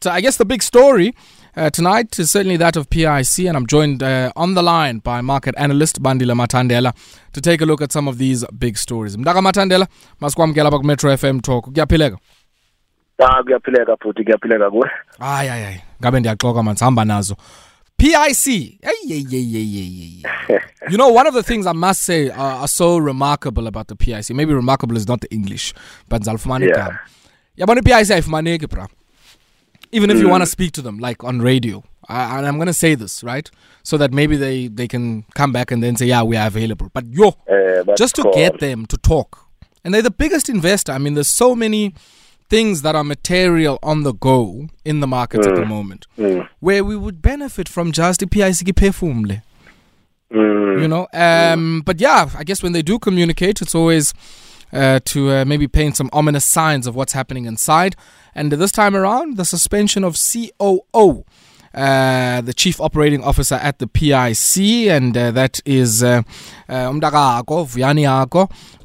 So I guess the big story uh, tonight is certainly that of PIC, and I'm joined uh, on the line by market analyst Bandile Mathandela to take a look at some of these big stories. Mdaka Mathandela, masikwamkela pa Metro FM Talk. Kuyaphileka? Ah kuyaphileka futhi kuyaphileka kuwe. Hayi hayi hayi. Ngabe ndiyaxoka man sihamba nazo. PIC. You know, one of the things I must say are, are so remarkable about the PIC. Maybe remarkable is not the English, but zalfumani Yeah. Yabona PIC ayifumaneki bra. Even if you want to speak to them, like on radio, I, and I'm going to say this, right? So that maybe they, they can come back and then say, yeah, we are available. But yo, that's just to cool. get them to talk. And they're the biggest investor. I mean, there's so many things that are material on the go in the markets at the moment Mm, where we would benefit from just the PIC phefumle. mm, You know? Um, But yeah, I guess when they do communicate, it's always uh, to uh, maybe paint some ominous signs of what's happening inside. And this time around, the suspension of COO. Uh, the chief operating officer at the PIC, and uh, that is uh, uh,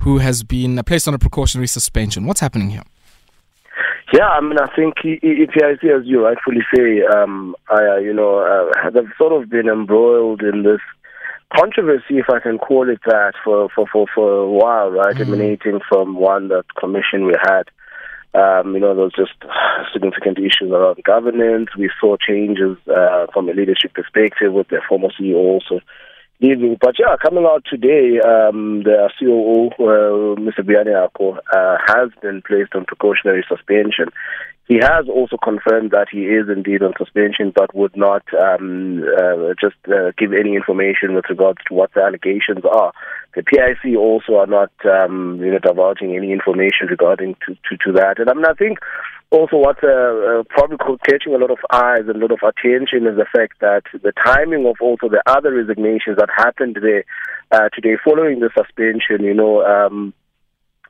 who has been placed on a precautionary suspension. What's happening here? Yeah, I mean, I think EPIC, as you rightfully say, um, I, you know, uh, they've sort of been embroiled in this controversy, if I can call it that, for for for, for a while, right? Emanating from Mpati commission we had. Um, you know, there was just significant issues around governance. We saw changes uh, from a leadership perspective with the former CEO also leaving. But yeah, coming out today, um, the COO, uh, Mr. Bianiako, uh, has been placed on precautionary suspension. He has also confirmed that he is indeed on suspension, but would not um, uh, just uh, give any information with regards to what the allegations are. The PIC also are not, um, you know, divulging any information regarding to, to, to that. And I mean, I think also what's uh, uh, probably catching a lot of eyes and a lot of attention is the fact that the timing of also the other resignations that happened there uh, today following the suspension, you know, um,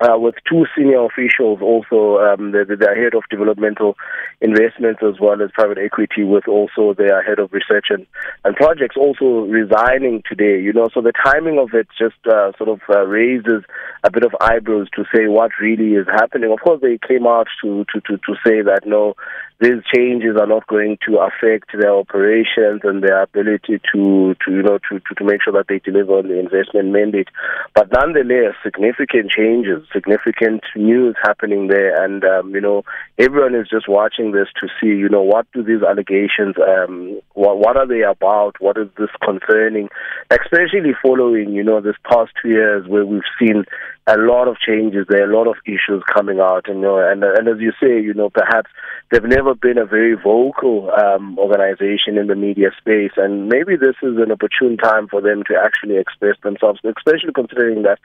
uh, with two senior officials also, um, the, the, the head of developmental investments as well as private equity, with also their head of research and, and projects also resigning today. You know, so the timing of it just uh, sort of uh, raises a bit of eyebrows to say what really is happening. Of course, they came out to to to, to say that no, these changes are not going to affect their operations and their ability to, to you know to, to, to make sure that they deliver on the investment mandate. But nonetheless, significant changes, significant news happening there, and um, you know everyone is just watching this to see you know what do these allegations, um, what what are they about, what is this concerning, especially following you know this past two years where we've seen a lot of changes there, a lot of issues coming out, and you know, and and as you say, you know, perhaps they've never been a very vocal um, organization in the media space, and maybe this is an opportune time for them to actually express themselves, especially considering that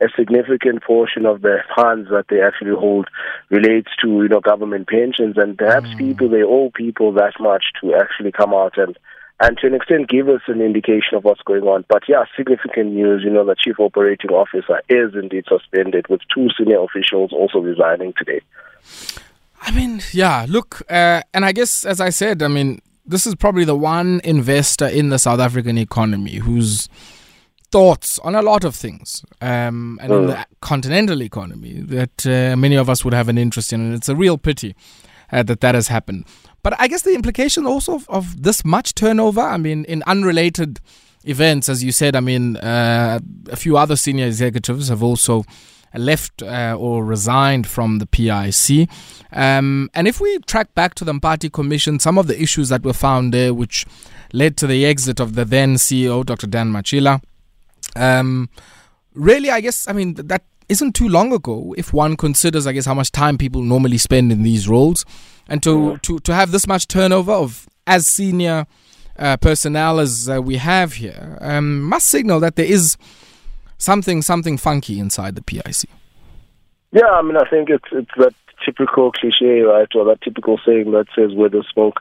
a significant portion of the funds that they actually hold relates to you know government pensions, and perhaps people they owe people that much to actually come out and and to an extent give us an indication of what's going on. But yeah, significant news. You know, the chief operating officer is indeed suspended, with two senior officials also resigning today. I mean, yeah, look, uh, and I guess, as I said, I mean, this is probably the one investor in the South African economy whose thoughts on a lot of things um, and in the continental economy that uh, many of us would have an interest in. And it's a real pity uh, that that has happened. But I guess the implication also of, of this much turnover, I mean, in unrelated events, as you said, I mean, uh, a few other senior executives have also left uh, or resigned from the PIC. Um, and if we track back to the Mpati Commission, some of the issues that were found there, which led to the exit of the then CEO, Dr. Dan Matjila, um, really, I guess, I mean, that isn't too long ago if one considers, I guess, how much time people normally spend in these roles. And to, to, to have this much turnover of as senior uh, personnel as uh, we have here um, must signal that there is something something funky inside the PIC. Yeah, I mean, I think it's it's that typical cliche, right, or that typical saying that says where there's smoke,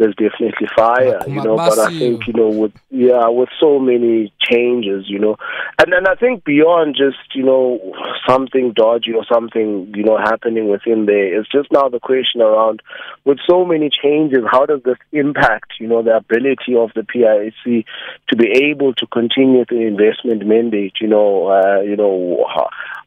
there's definitely fire, you know. But I think you know, with yeah, with so many changes, you know. And then I think beyond just, you know, something dodgy or something, you know, happening within there, it's just now the question around with so many changes, how does this impact, you know, the ability of the PIC to be able to continue the investment mandate, you know, uh, you know,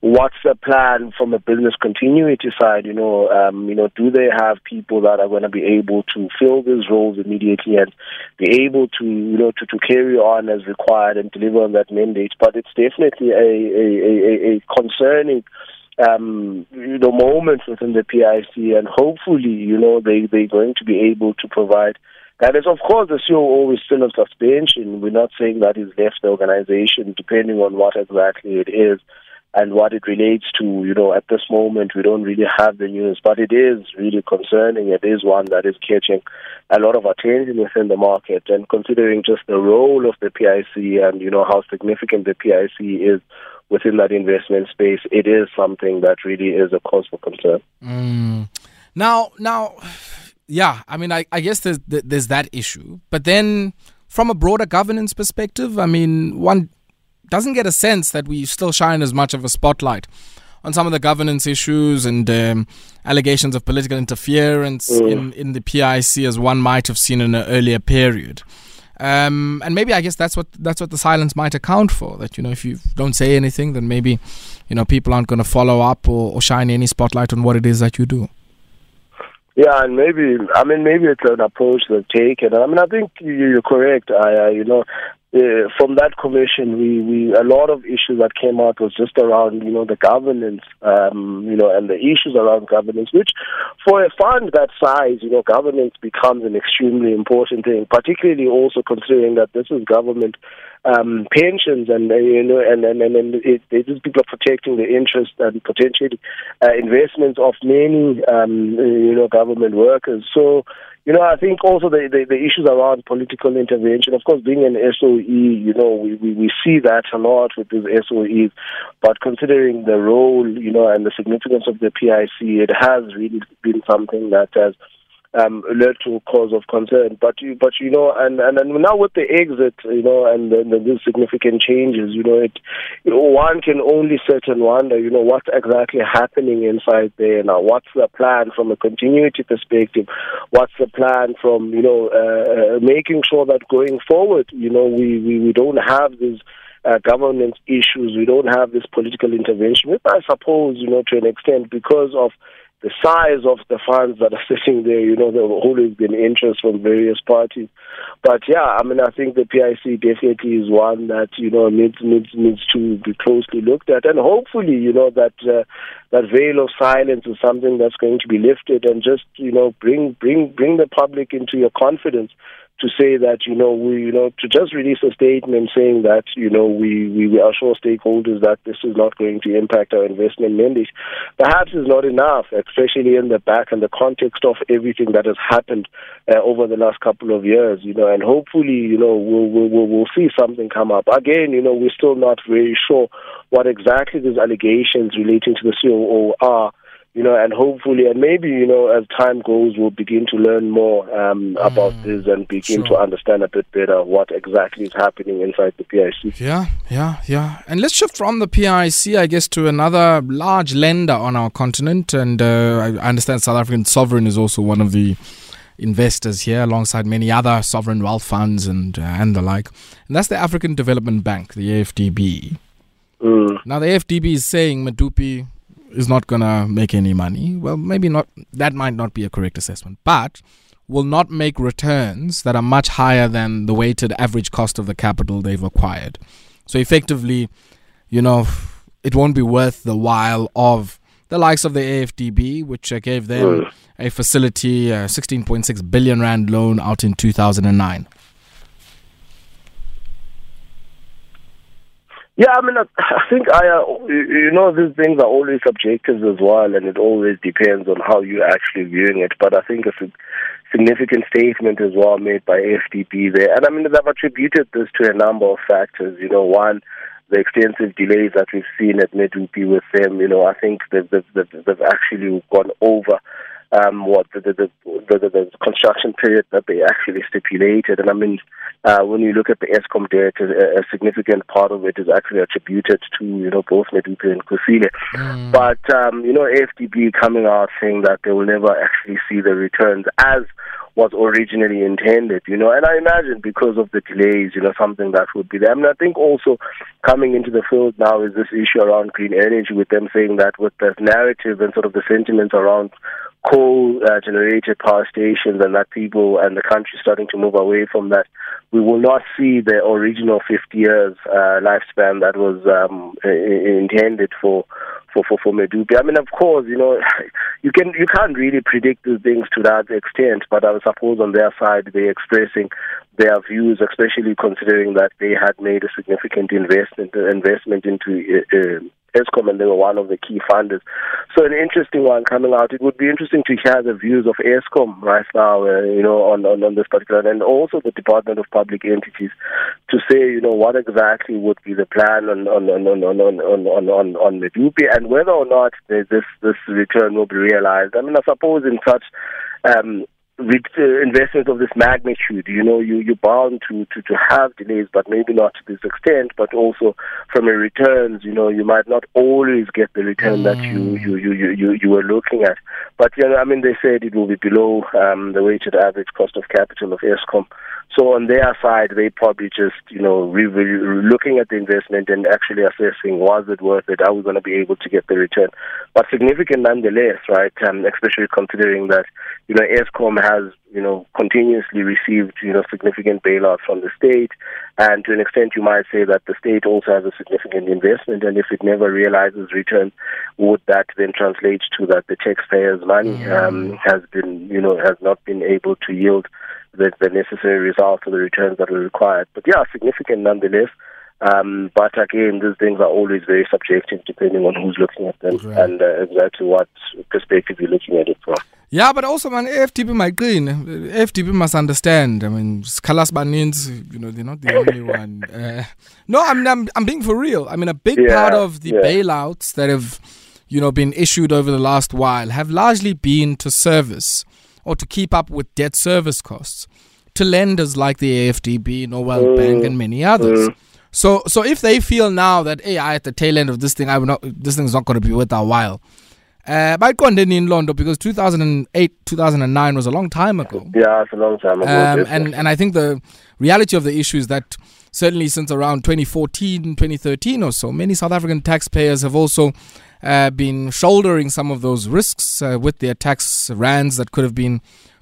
what's the plan from a business continuity side, you know, um, you know, do they have people that are going to be able to fill these roles immediately and be able to, you know, to, to carry on as required and deliver on that mandate? But it's definitely a, a, a, a concerning um, you know, moments within the PIC, and hopefully, you know, they they're going to be able to provide guidance. Of course, the COO is still on suspension. We're not saying that he's left the organization, depending on what exactly it is and what it relates to. You know, at this moment, we don't really have the news, but it is really concerning. It is one that is catching a lot of attention within the market, and considering just the role of the PIC and you know how significant the PIC is within that investment space, it is something that really is a cause for concern. Mm. Now, now, yeah, I mean, I, I guess there's there's that issue, but then from a broader governance perspective, I mean, one doesn't get a sense that we still shine as much of a spotlight on some of the governance issues and um, allegations of political interference mm. in, in the PIC as one might have seen in an earlier period. Um, and maybe I guess that's what that's what the silence might account for. That you know, if you don't say anything, then maybe you know people aren't going to follow up or, or shine any spotlight on what it is that you do. Yeah, and maybe I mean maybe it's an approach they've taken. I mean I think you're correct. I, uh, you know uh, from that commission, we, we a lot of issues that came out was just around you know the governance, um, you know, and the issues around governance. Which, for a fund that size, you know, governance becomes an extremely important thing. Particularly also considering that this is government um, pensions, and uh, you know, and and and, and it, these people are protecting the interest and potentially uh, investments of many um, you know government workers. So you know, I think also the, the, the, issues around political intervention, of course, being an SOE, you know, we, we, we see that a lot with these SOEs, but considering the role, you know, and the significance of the PIC, it has really been something that has um, to cause of concern. But you, but you know, and, and and now with the exit, you know, and then the significant changes, you know, it you know, one can only sit and wonder, you know, what's exactly happening inside there now. What's the plan from a continuity perspective? What's the plan from you know uh, uh, making sure that going forward, you know, we we, we don't have these. Uh, governance issues. We don't have this political intervention. I suppose, you know, to an extent, because of the size of the funds that are sitting there, you know, there have always been interest from various parties. But yeah, I mean, I think the PIC definitely is one that you know needs needs needs to be closely looked at, and hopefully, you know, that uh, that veil of silence is something that's going to be lifted, and just you know bring bring bring the public into your confidence to say that you know we you know to just release a statement saying that you know we we, we assure stakeholders that this is not going to impact our investment mandate perhaps is not enough especially in the back and the context of everything that has happened uh, over the last couple of years you know and hopefully you know we'll, we'll we'll see something come up. Again you know we're still not very sure what exactly these allegations relating to the COO are you know, and hopefully, and maybe, you know, as time goes, we'll begin to learn more um, mm, about this and begin sure. to understand a bit better what exactly is happening inside the PIC. Yeah, yeah, yeah. And let's shift from the PIC, I guess, to another large lender on our continent. And uh, I understand South African Sovereign is also one of the investors here, alongside many other sovereign wealth funds and uh, and the like. And that's the African Development Bank, the AFDB. Mm. Now, the AFDB is saying Medupi is not going to make any money. Well, maybe not. That might not be a correct assessment, but will not make returns that are much higher than the weighted average cost of the capital they've acquired. So effectively, you know, it won't be worth the while of the likes of the AFDB, which uh, gave them mm. a facility, uh, a 16.6 billion rand loan out in 2009. Yeah, I mean, I think I, uh, you know, these things are always subjective as well, and it always depends on how you're actually viewing it. But I think a significant statement as well made by FDB there, and I mean, they've attributed this to a number of factors. You know, one, the extensive delays that we've seen at Medupi with them. You know, I think they've, they've, they've actually gone over um, what the the, the the, the construction period that they actually stipulated. And I mean, uh, when you look at the Eskom debt, a, a, significant part of it is actually attributed to you know both Medupi and Kusile. Mm. But um, you know, AFDB coming out saying that they will never actually see the returns as was originally intended, you know. And I imagine because of the delays, you know, something that would be there. I mean, I think also coming into the field now is this issue around green energy, with them saying that with the narrative and sort of the sentiments around coal uh, generated power stations and that people and the country starting to move away from that, we will not see the original 50 years uh, lifespan that was um, intended for for for for Medupi. I mean, of course, you know, you can you can't really predict these things to that extent. But I suppose on their side, they're expressing their views, especially considering that they had made a significant investment investment into. Uh, Eskom and they were one of the key funders. So an interesting one coming out. It would be interesting to hear the views of Eskom right now, uh, you know, on, on, on this particular, and also the Department of Public Entities to say, you know, what exactly would be the plan on on on on on on on on, on Medupi and whether or not this this return will be realized. I mean, I suppose in such um, with uh, investments of this magnitude, you know, you, you're bound to, to, to have delays, but maybe not to this extent, but also from a returns, you know, you might not always get the return mm. that you, mm. you, you, you, you were looking at. But, you know, I mean, they said it will be below um, the weighted average cost of capital of Eskom. So on their side, they probably just, you know, re- re- looking at the investment and actually assessing was it worth it? Are we going to be able to get the return? But significant nonetheless, right? Um, especially considering that, you know, Eskom has, you know, continuously received, you know, significant bailouts from the state. And to an extent, you might say that the state also has a significant investment. And if it never realizes return, would that then translate to that the taxpayers' money um, has been, you know, has not been able to yield the, the necessary results or the returns that are required. But yeah, significant nonetheless. Um, but again, these things are always very subjective depending on who's looking at them right. and uh, exactly what perspective you're looking at it from. Yeah, but also, man, AFDB might clean. AFDB must understand. I mean, Skalas Banins, you know, they're not the only one. Uh, no, I'm, I'm, I'm being for real. I mean, a big yeah, part of the yeah. bailouts that have, you know, been issued over the last while have largely been to service or to keep up with debt service costs to lenders like the AFDB, Norwell mm. Bank, and many others. Mm. So, so if they feel now that hey, I at the tail end of this thing, I will not, this thing's not going to be worth a while. Uh, but in London because 2008, 2009 was a long time ago. Yeah, it's a long time ago. Um, and and I think the reality of the issue is that certainly since around 2014, 2013 or so, many South African taxpayers have also uh, been shouldering some of those risks uh, with their tax rands that could have been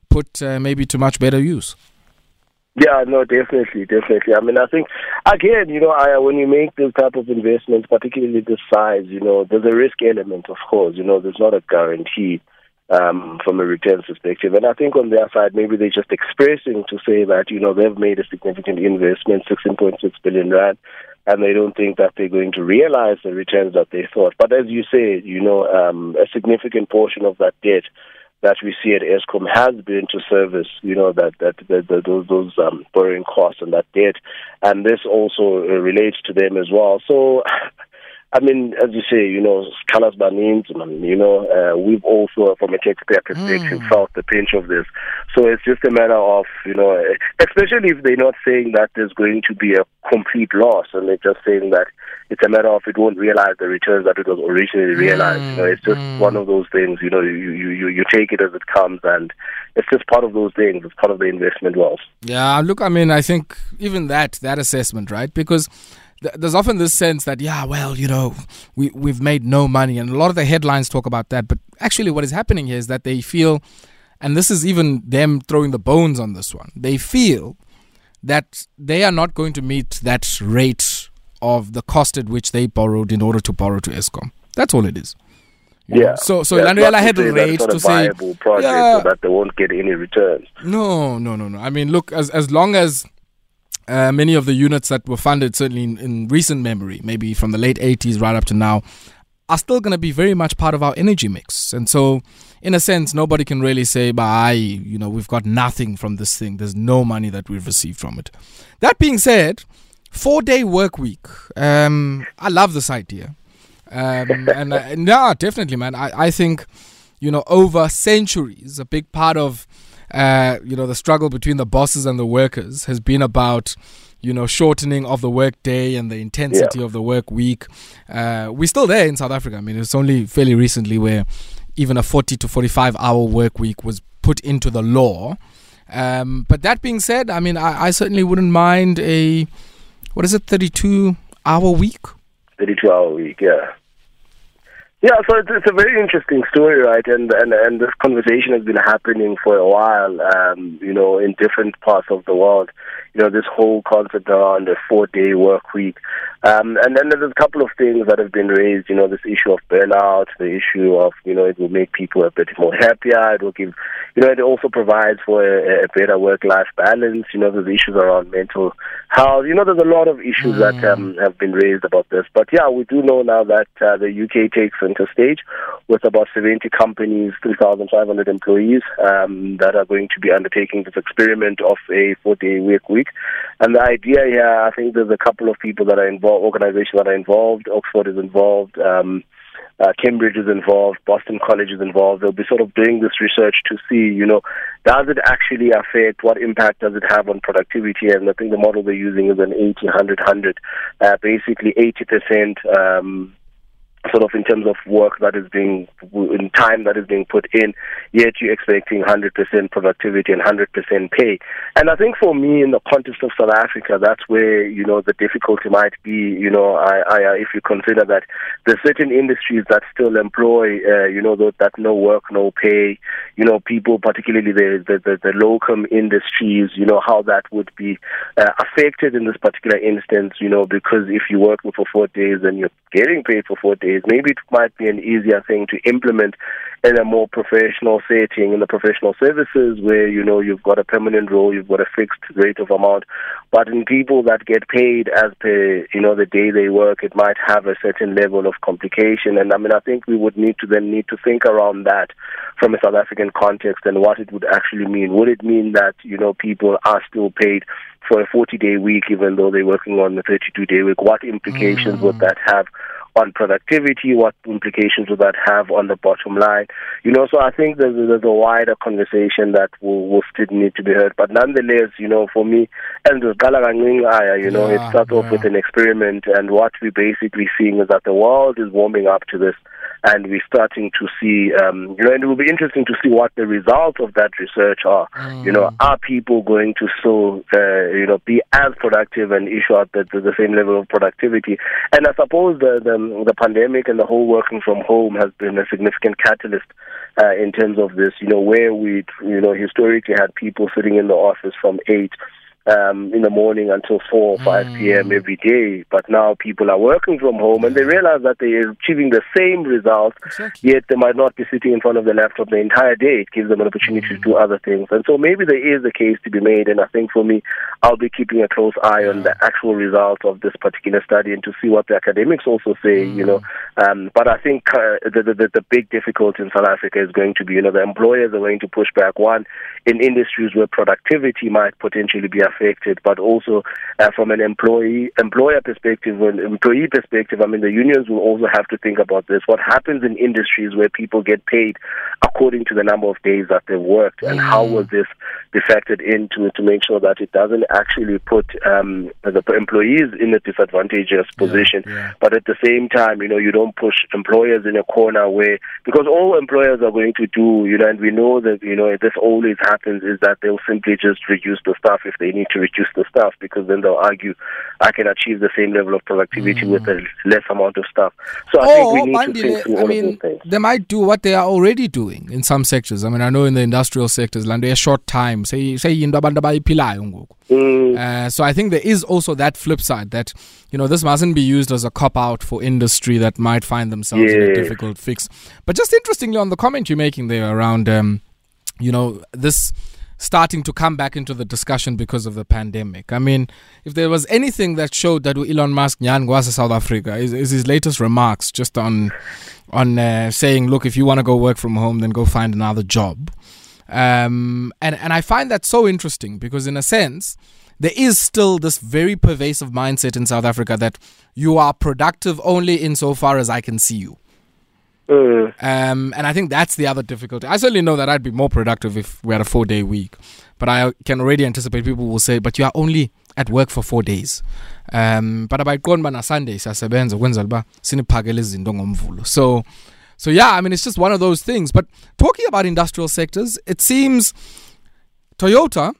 put uh, maybe to much better use. Yeah, no, definitely, definitely. I mean, I think again, you know, I, when you make this type of investments, particularly this size, you know, there's a risk element, of course. You know, there's not a guarantee um, from a return perspective, and I think on their side, maybe they're just expressing to say that you know they've made a significant investment, 16.6 billion rand, and they don't think that they're going to realize the returns that they thought. But as you say, you know, um, a significant portion of that debt that we see at Eskom has been to service, you know, that that, that, that those those um, borrowing costs and that debt, and this also uh, relates to them as well. So. I mean, as you say, you know, Skalas Banins, you know, uh, we've also, from a taxpayer perspective, mm. felt the pinch of this. So it's just a matter of, you know, especially if they're not saying that there's going to be a complete loss and they're just saying that it's a matter of it won't realize the returns that it was originally realized. Mm. You know, it's just mm. one of those things, you know, you, you, you, you take it as it comes and it's just part of those things. It's part of the investment loss. Yeah, look, I mean, I think even that, that assessment, right? Because there's often this sense that yeah well you know we we've made no money and a lot of the headlines talk about that but actually what is happening here is that they feel and this is even them throwing the bones on this one they feel that they are not going to meet that rate of the cost at which they borrowed in order to borrow to Eskom. that's all it is yeah. So so yeah, Landriela had a rate to say yeah, so that they won't get any returns. No, no, no, no. I mean, look, as as long as uh, many of the units that were funded, certainly in, in recent memory, maybe from the late 80s right up to now, are still going to be very much part of our energy mix. And so, in a sense, nobody can really say, "Bye, you know, we've got nothing from this thing. There's no money that we've received from it." That being said, four-day work week. Um, I love this idea, um, and uh, no, definitely, man. I, I think you know, over centuries, a big part of, uh, you know, the struggle between the bosses and the workers has been about, you know, shortening of the work day and the intensity yeah. of the work week. Uh, we're still there in South Africa. I mean, it's only fairly recently where even a 40 to 45 hour work week was put into the law. Um, but that being said, I mean, I, I, certainly wouldn't mind a, what is it, 32 hour week? 32 hour week, yeah. Yeah, so it's, it's a very interesting story, right? And, and and this conversation has been happening for a while, um, you know, in different parts of the world you know, this whole concept around a four-day work week. Um, and then there's a couple of things that have been raised, you know, this issue of burnout, the issue of, you know, it will make people a bit more happier, it will give, you know, it also provides for a, a better work-life balance, you know, there's issues around mental health, you know, there's a lot of issues mm. that um, have been raised about this. But yeah, we do know now that uh, the UK takes stage with about 70 companies, 3,500 employees um, that are going to be undertaking this experiment of a four-day work week week. And the idea here, I think there's a couple of people that are involved, organizations that are involved. Oxford is involved. Um, uh, Cambridge is involved, Boston College is involved. They'll be sort of doing this research to see, you know, does it actually affect, what impact does it have on productivity? And I think the model they're using is an 80, 100, 100. Uh, basically, 80% um, sort of in terms of work that is being in time that is being put in yet you're expecting 100% productivity and 100% pay. And i think for me in the context of south africa that's where you know the difficulty might be you know i, I if you consider that there's certain industries that still employ uh, you know that no work no pay you know people particularly the the, the, the locum industries you know how that would be uh, affected in this particular instance you know because if you work for four days and you're getting paid for four days is maybe it might be an easier thing to implement in a more professional setting in the professional services where you know you've got a permanent role, you've got a fixed rate of amount. But in people that get paid as per you know the day they work, it might have a certain level of complication. And I mean, I think we would need to then need to think around that from a South African context and what it would actually mean. Would it mean that you know people are still paid? For a 40 day week, even though they're working on a 32 day week, what implications mm. would that have on productivity? What implications will that have on the bottom line? You know, so I think there's, there's a wider conversation that will, will still need to be heard. But nonetheless, you know, for me, and the you know, yeah, it starts yeah. off with an experiment, and what we're basically seeing is that the world is warming up to this and we're starting to see, um, you know, and it will be interesting to see what the results of that research are. Mm. You know, mm. are people going to still, uh, you know, be as productive and issue out the, the, the, same level of productivity? And I suppose the, the, the pandemic and the whole working from home has been a significant catalyst uh, in terms of this. You know, where we, you know, historically had people sitting in the office from eight um, in the morning until 4 or 5 mm. p.m. every day. But now people are working from home and they realize that they are achieving the same results, exactly. yet they might not be sitting in front of the laptop the entire day. It gives them an opportunity mm. to do other things. And so maybe there is a case to be made. And I think for me, I'll be keeping a close eye yeah. on the actual results of this particular study and to see what the academics also say, mm. you know. Um, but I think uh, the, the, the big difficulty in South Africa is going to be, you know, the employers are going to push back. One, in industries where productivity might potentially be affected, but also uh, from an employee employer perspective and employee perspective, I mean, the unions will also have to think about this. What happens in industries where people get paid according to the number of days that they've worked, and how will this be factored into to make sure that it doesn't actually put um, the employees in a disadvantageous position, yeah, yeah. but at the same time, you know, you don't push employers in a corner where because all employers are going to do, you know, and we know that you know this always happens is that they'll simply just reduce the staff if they need to reduce the staff because then they'll argue I can achieve the same level of productivity mm. with a less amount of staff. So I oh, think we need Mandile, to think through I all mean, of those things. They might do what they are already doing in some sectors. I mean, I know in the industrial sectors, like a short time, say say into abantu abayiphilayo ngoku. Mm. Uh, so I think there is also that flip side that you know this mustn't be used as a cop out for industry that might find themselves yes. in a difficult fix. But just interestingly, on the comment you're making there around, um, you know, this starting to come back into the discussion because of the pandemic. I mean, if there was anything that showed that Elon Musk was South Africa is, is, his latest remarks just on on uh, saying, look, if you want to go work from home, then go find another job. Um, and and I find that so interesting because in a sense there is still this very pervasive mindset in South Africa that you are productive only insofar as I can see you. Mm. Um, and I think that's the other difficulty. I certainly know that I'd be more productive if we had a four day week, but I can already anticipate people will say, "But you are only at work for four days." Um, but abayiqondi uba nasunday siyasebenza ukwenzela uba siniphakele izinto ngomvulo so so yeah i mean it's just one of those things but talking about industrial sectors it seems toyota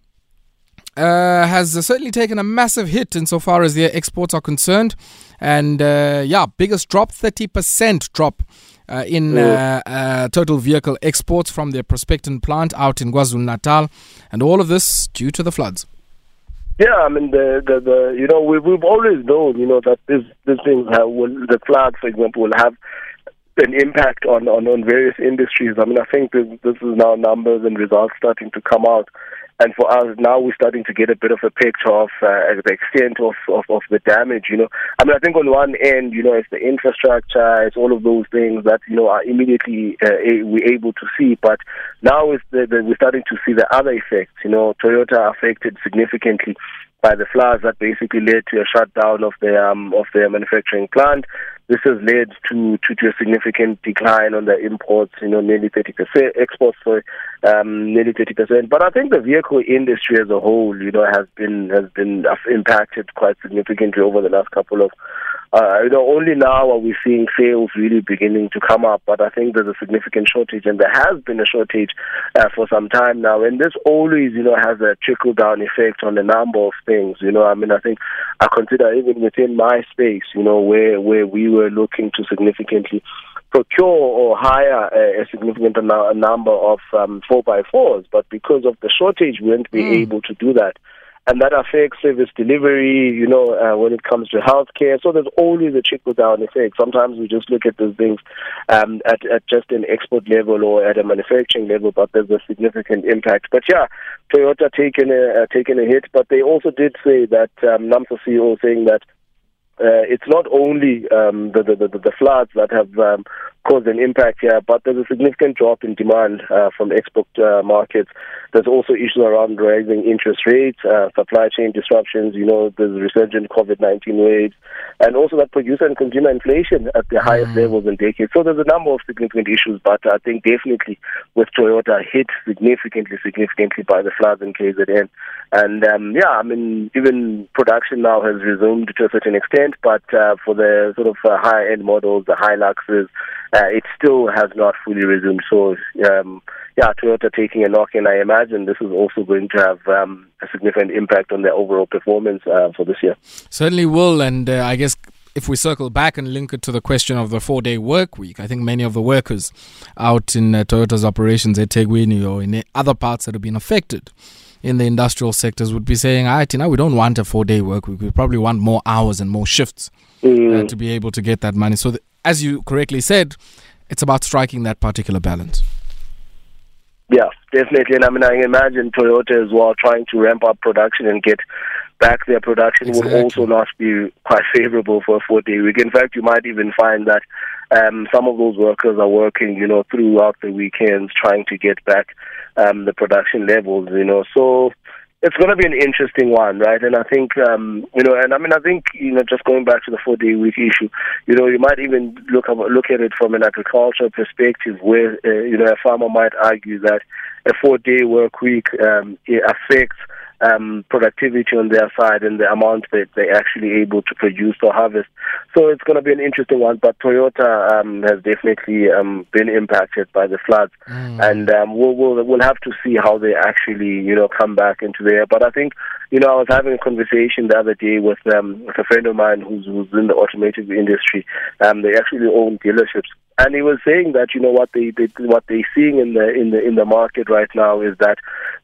uh, has certainly taken a massive hit insofar as their exports are concerned and uh, yeah biggest drop 30% drop uh, in uh, uh, total vehicle exports from their Prospecton plant out in KwaZulu Natal, and all of this due to the floods. Yeah, I mean the the, the you know we we've always known you know that this this things have will the floods for example will have an impact on, on, on various industries. I mean I think this this is now numbers and results starting to come out and for us now we're starting to get a bit of a picture of uh, the extent of, of, of the damage. You know, I mean, I think on one end, you know, it's the infrastructure, it's all of those things that you know are immediately uh, we're able to see. But now it's the, the, we're starting to see the other effects. You know, Toyota affected significantly by the floods that basically led to a shutdown of their um, of their manufacturing plant. This has led to, to, to a significant decline on the imports, you know, nearly 30%, exports for um, nearly 30%. But I think the vehicle industry as a whole, you know, has been has been impacted quite significantly over the last couple of uh, you know, only now are we seeing sales really beginning to come up, but I think there's a significant shortage, and there has been a shortage uh, for some time now. And this always, you know, has a trickle down effect on a number of things. You know, I mean, I think I consider even within my space, you know, where where we were looking to significantly procure or hire a, a significant a number of um, 4x4s, but because of the shortage, we won't be mm. able to do that and that affects service delivery, you know, uh, when it comes to healthcare. So there's always a trickle down effect. Sometimes we just look at those things um, at, at just an export level or at a manufacturing level, but there's a significant impact. But yeah, Toyota taken a uh, taken a hit, but they also did say that um, NAAMSA CEO saying that uh, it's not only um, the, the, the, the floods that have um, caused an impact here, but there's a significant drop in demand uh, from export uh, markets. There's also issues around rising interest rates, uh, supply chain disruptions, you know, there's resurgent COVID-19 waves, and also that producer and consumer inflation at the highest mm. levels in decades. So there's a number of significant issues, but I think definitely with Toyota hit significantly, significantly by the floods in KZN. And um, yeah, I mean, even production now has resumed to a certain extent, but uh, for the sort of uh, high-end models, the Hiluxes, uh, it still has not fully resumed. So, um, yeah, Toyota taking a knock, and I imagine this is also going to have um, a significant impact on their overall performance uh, for this year. Certainly will, and uh, I guess if we circle back and link it to the question of the four day work week, I think many of the workers out in uh, Toyota's operations at eThekwini or in other parts that have been affected in the industrial sectors would be saying, all right, you know, we don't want a four day work week. We probably want more hours and more shifts mm. uh, to be able to get that money. So, as you correctly said, it's about striking that particular balance. Yeah, definitely. And I mean, I imagine Toyota as well trying to ramp up production and get back their production exactly. would also not be quite favorable for a four day week. In fact, you might even find that um, some of those workers are working, you know, throughout the weekends trying to get back um, the production levels, you know. So it's going to be an interesting one, right? And I think, um, you know, and I mean, I think, you know, just going back to the four-day week issue, you know, you might even look at, look at it from an agricultural perspective, where uh, you know a farmer might argue that a four-day work week um, affects um, productivity on their side and the amount that they're actually able to produce or harvest. So it's going to be an interesting one. But Toyota um, has definitely um, been impacted by the floods, mm. and um, we'll, we'll we'll have to see how they actually you know come back into there. But I think you know I was having a conversation the other day with um, with a friend of mine who's who's in the automotive industry. Um, they actually own dealerships and he was saying that you know what they, they what they're seeing in the in the in the market right now is that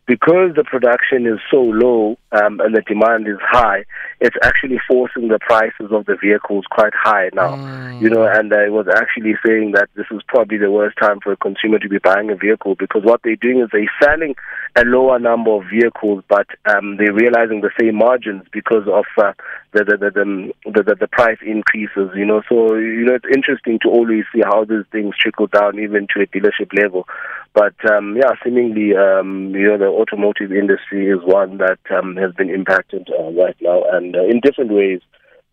because the production is so low um, and the demand is high, it's actually forcing the prices of the vehicles quite high now. Mm. You know, and I was actually saying that this is probably the worst time for a consumer to be buying a vehicle because what they're doing is they're selling a lower number of vehicles, but um, they're realizing the same margins because of uh, the, the, the, the, the, the price increases. You know, so you know it's interesting to always see how these things trickle down even to a dealership level. But um, yeah, seemingly, um, you know, the automotive industry is one that um, has been impacted uh, right now, and uh, in different ways.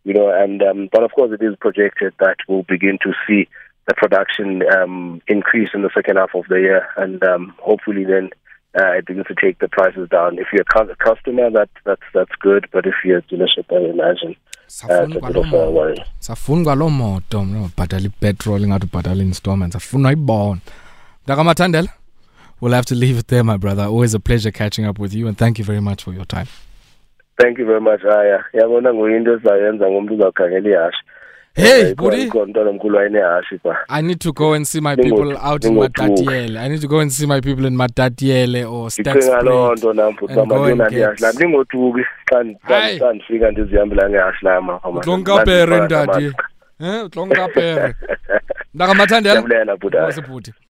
You know, and um, but of course, it is projected that we'll begin to see the production um, increase in the second half of the year, and um, hopefully then uh, it begins to take the prices down. If you're a customer, that that's that's good, but if you're a dealership, I imagine. safuni kwaloo moto mna ubhatala ipetrol ingathi ubhatala installments afuna uyibona mntakamathandela we'll have to leave it there my brother. Always a pleasure catching up with you and thank you very much for your time. Thank you very much aya. Yabona nguyinto esayenza ngomuntu uzawukhangela ihashe. Hey, Budi. I need to go and see my people out in Matatiele. I need to go and see my people in Matatiele or ndizihambela ngehashi lama utlongapere ndadi. eh utlongapere ndakamathandela bhuti